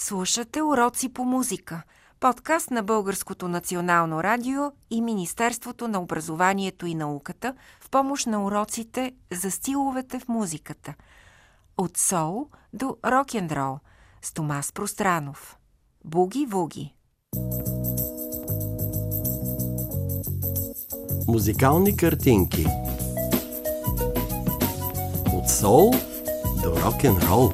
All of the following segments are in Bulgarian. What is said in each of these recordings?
Слушате уроци по музика. Подкаст на Българското национално радио и Министерството на образованието и науката в помощ на уроците за стиловете в музиката. От сол до рок-н-рол с Томас Пространов. Буги-вуги. Музикални картинки От сол до рок-н-рол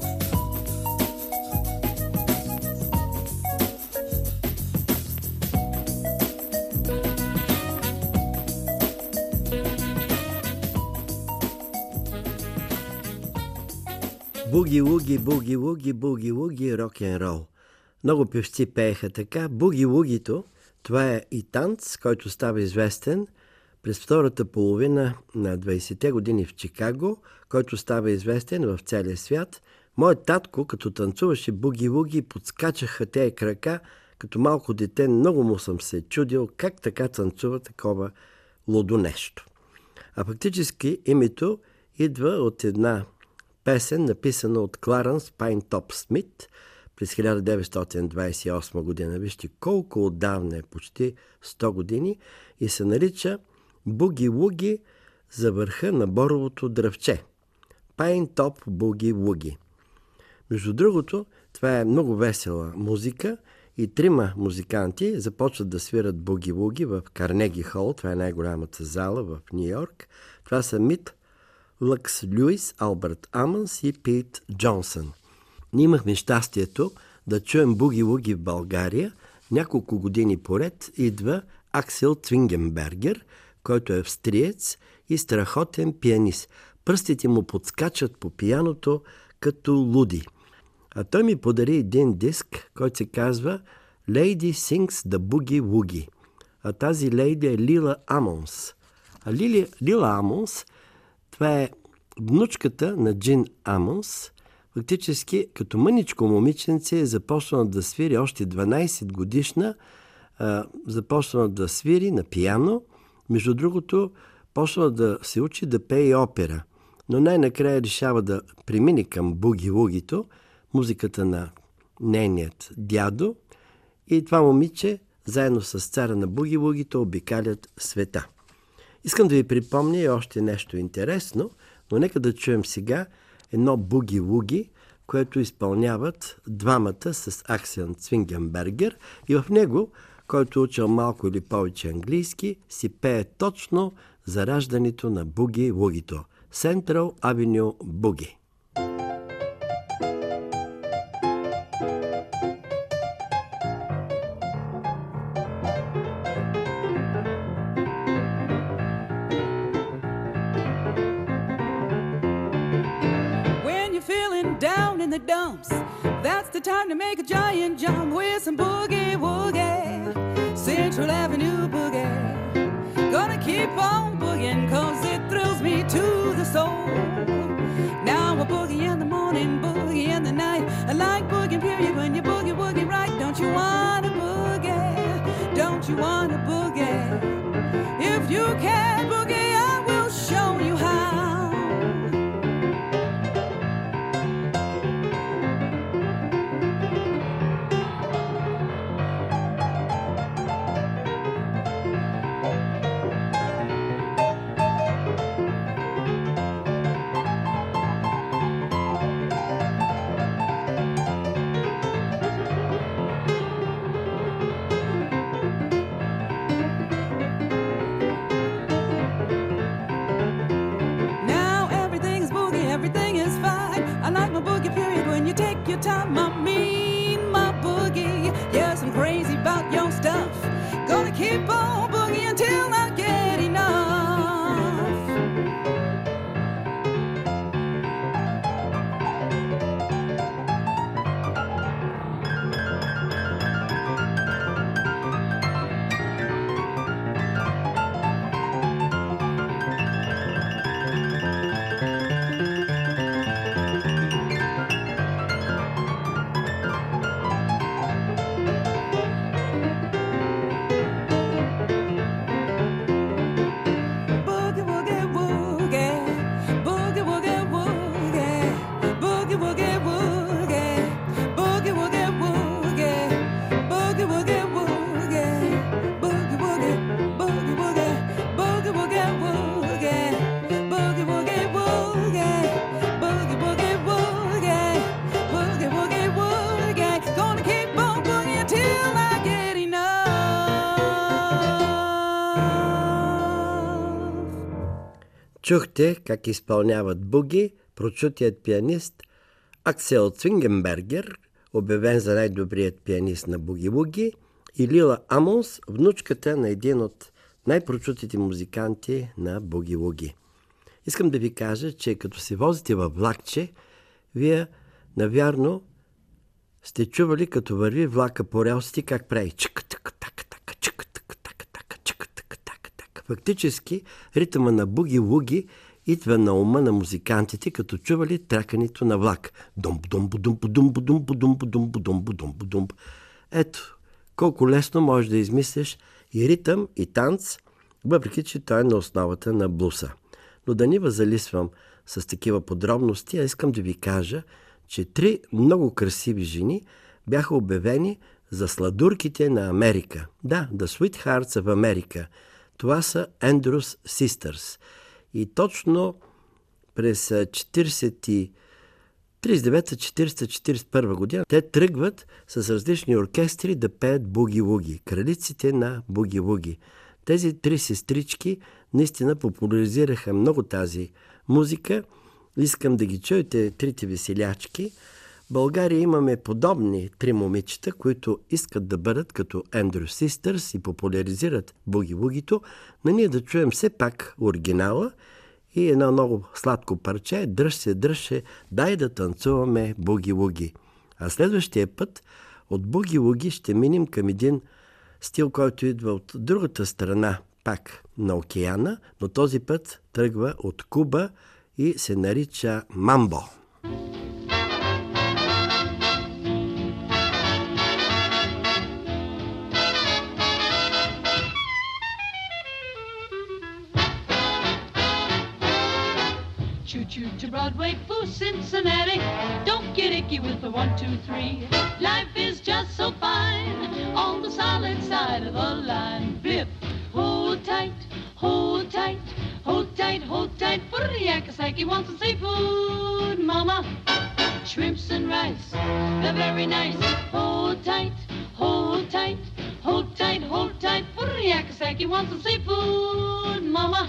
Буги-луги, буги-луги, буги-луги, рок-н-рол. Много певци пееха така. Буги-лугито, това е и танц, който става известен през втората половина на 20-те години в Чикаго, който става известен в целия свят. Моят татко, като танцуваше буги-луги, подскачаха тези крака. Като малко дете много му съм се чудил как така танцува такова лудо нещо. А фактически името идва от една песен, написана от Кларенс Пайнтоп Смит през 1928 година. Вижте колко отдавна е, почти 100 години, и се нарича Буги-Вуги за върха на боровото дръвче. Пайнтоп Буги-Вуги. Между другото, това е много весела музика и трима музиканти започват да свират буги-вуги в Карнеги Хол, това е най-голямата зала в Нью Йорк. Това са Мит Лъкс Люис, Алберт Амънс и Пит Джонсън. Ние имахме щастието да чуем буги-вуги в България. Няколко години поред идва Аксел Цвингенбергер, който е австриец и страхотен пианист. Пръстите му подскачат по пияното като луди. А той ми подари един диск, който се казва Lady Sings the Boogie Woogie. А тази лейди е Лила Амонс. А Лили, Лила Амонс това е внучката на Джин Амонс. Фактически, като мъничко момиченце е започнала да свири още 12 годишна, започнала да свири на пияно. Между другото, почнала да се учи да пее и опера. Но най-накрая решава да премине към буги-лугито, музиката на нейният дядо. И това момиче, заедно с цара на буги-лугито, обикалят света. Искам да ви припомня и още нещо интересно, но нека да чуем сега едно буги-вуги, което изпълняват двамата с Аксен Цвингенбергер и в него, който учил малко или повече английски, си пее точно за раждането на буги-вугито – Central Avenue Boogie. The dumps. That's the time to make a giant jump with some boogie woogie. Central Avenue boogie. Gonna keep on boogieing cause it thrills me to the soul. Now a boogie in the morning, boogie in the night. I like boogie period when you boogie woogie right. Don't you wanna boogie? Don't you wanna boogie? If you can Чухте как изпълняват буги прочутият пианист Аксел Цвингенбергер, обявен за най-добрият пианист на буги-буги, и Лила Амонс, внучката на един от най-прочутите музиканти на буги-буги. Искам да ви кажа, че като се возите във влакче, вие, навярно, сте чували като върви влака по релсите, как прави чък Фактически, ритъма на буги-вуги идва на ума на музикантите, като чували тракането на влак. Думб, думб, думб, думб, думб, думб, думб, думб, думб, думб. Ето, колко лесно можеш да измислиш и ритъм, и танц, въпреки че той е на основата на блуса. Но да ни възалисвам с такива подробности, а искам да ви кажа, че три много красиви жени бяха обявени за сладурките на Америка. Да, The Sweethearts в Америка. Това са Andrews Sisters. И точно през 40 39-40-41 година те тръгват с различни оркестри да пеят буги-вуги, кралиците на буги-вуги. Тези три сестрички наистина популяризираха много тази музика. Искам да ги чуете, трите веселячки. България имаме подобни три момичета, които искат да бъдат като Andrew Sisters и популяризират буги-вугито, но ние да чуем все пак оригинала – и едно много сладко парче Дръж се, дръж се, дай да танцуваме буги-вуги. А следващия път от буги-вуги ще минем към един стил, който идва от другата страна, пак на океана, но този път тръгва от Куба и се нарича мамбо. Choo-choo to Broadway for Cincinnati. Don't get icky with the one, two, three. Life is just so fine on the solid side of the line. Blip, hold tight, hold tight, hold tight, hold tight. Yakasaki wants some seafood, mama. Shrimps and rice, they're very nice. Hold tight, hold tight, hold tight, hold tight. Yakasaki wants some seafood, mama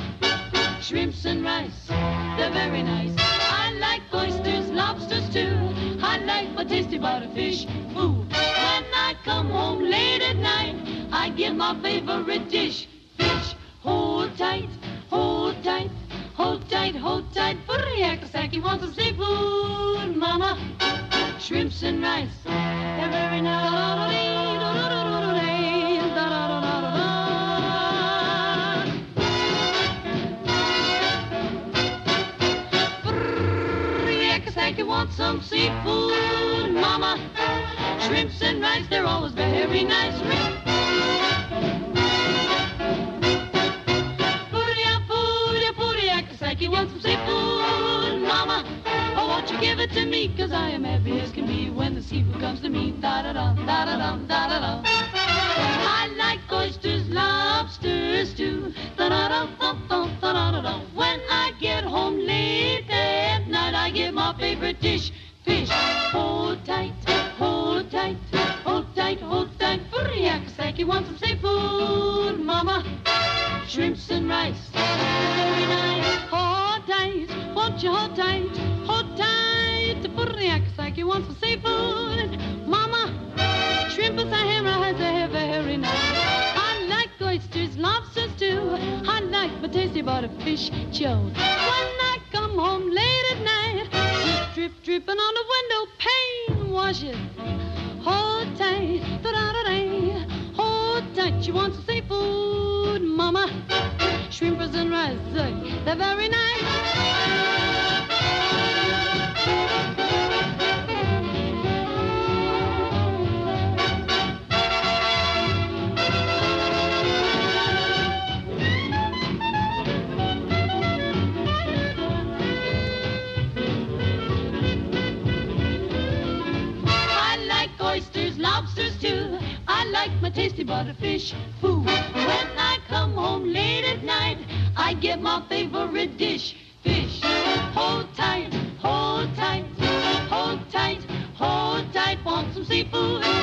shrimps and rice. They're very nice. I like oysters, lobsters too. I like my tasty butterfish food. When I come home late at night, I get my favorite dish, fish. Hold tight, hold tight, hold tight, hold tight. For the Yakasaki wants some seafood, mama. Shrimps and rice, they're very nice. Want some seafood, mama. Shrimps and rice, they're always very nice. You want some seafood, mama? Oh, won't you give it to me? Cause I am happy as can be when the seafood comes to me. Da-da-dum, da-da-dum, da-da-dum. Favorite dish, fish. Hold tight, hold tight, hold tight, hold tight. Yakasaki wants some seafood, mama. Shrimps and rice, very nice. Hold tight, won't you hold tight, hold tight. Yakasaki wants some seafood, mama. Shrimps and rice, they're very nice. I like oysters, lobsters too. I like my tasty butterfish chilled. When dripping on the window pane. Wash it. Hold tight, da da da. Hold tight, you want some seafood, mama? Shrimpers and rice, they're very nice. Butterfish food. When I come home late at night, I get my favorite dish, fish. Hold tight, hold tight, hold tight, hold tight. Want some seafood?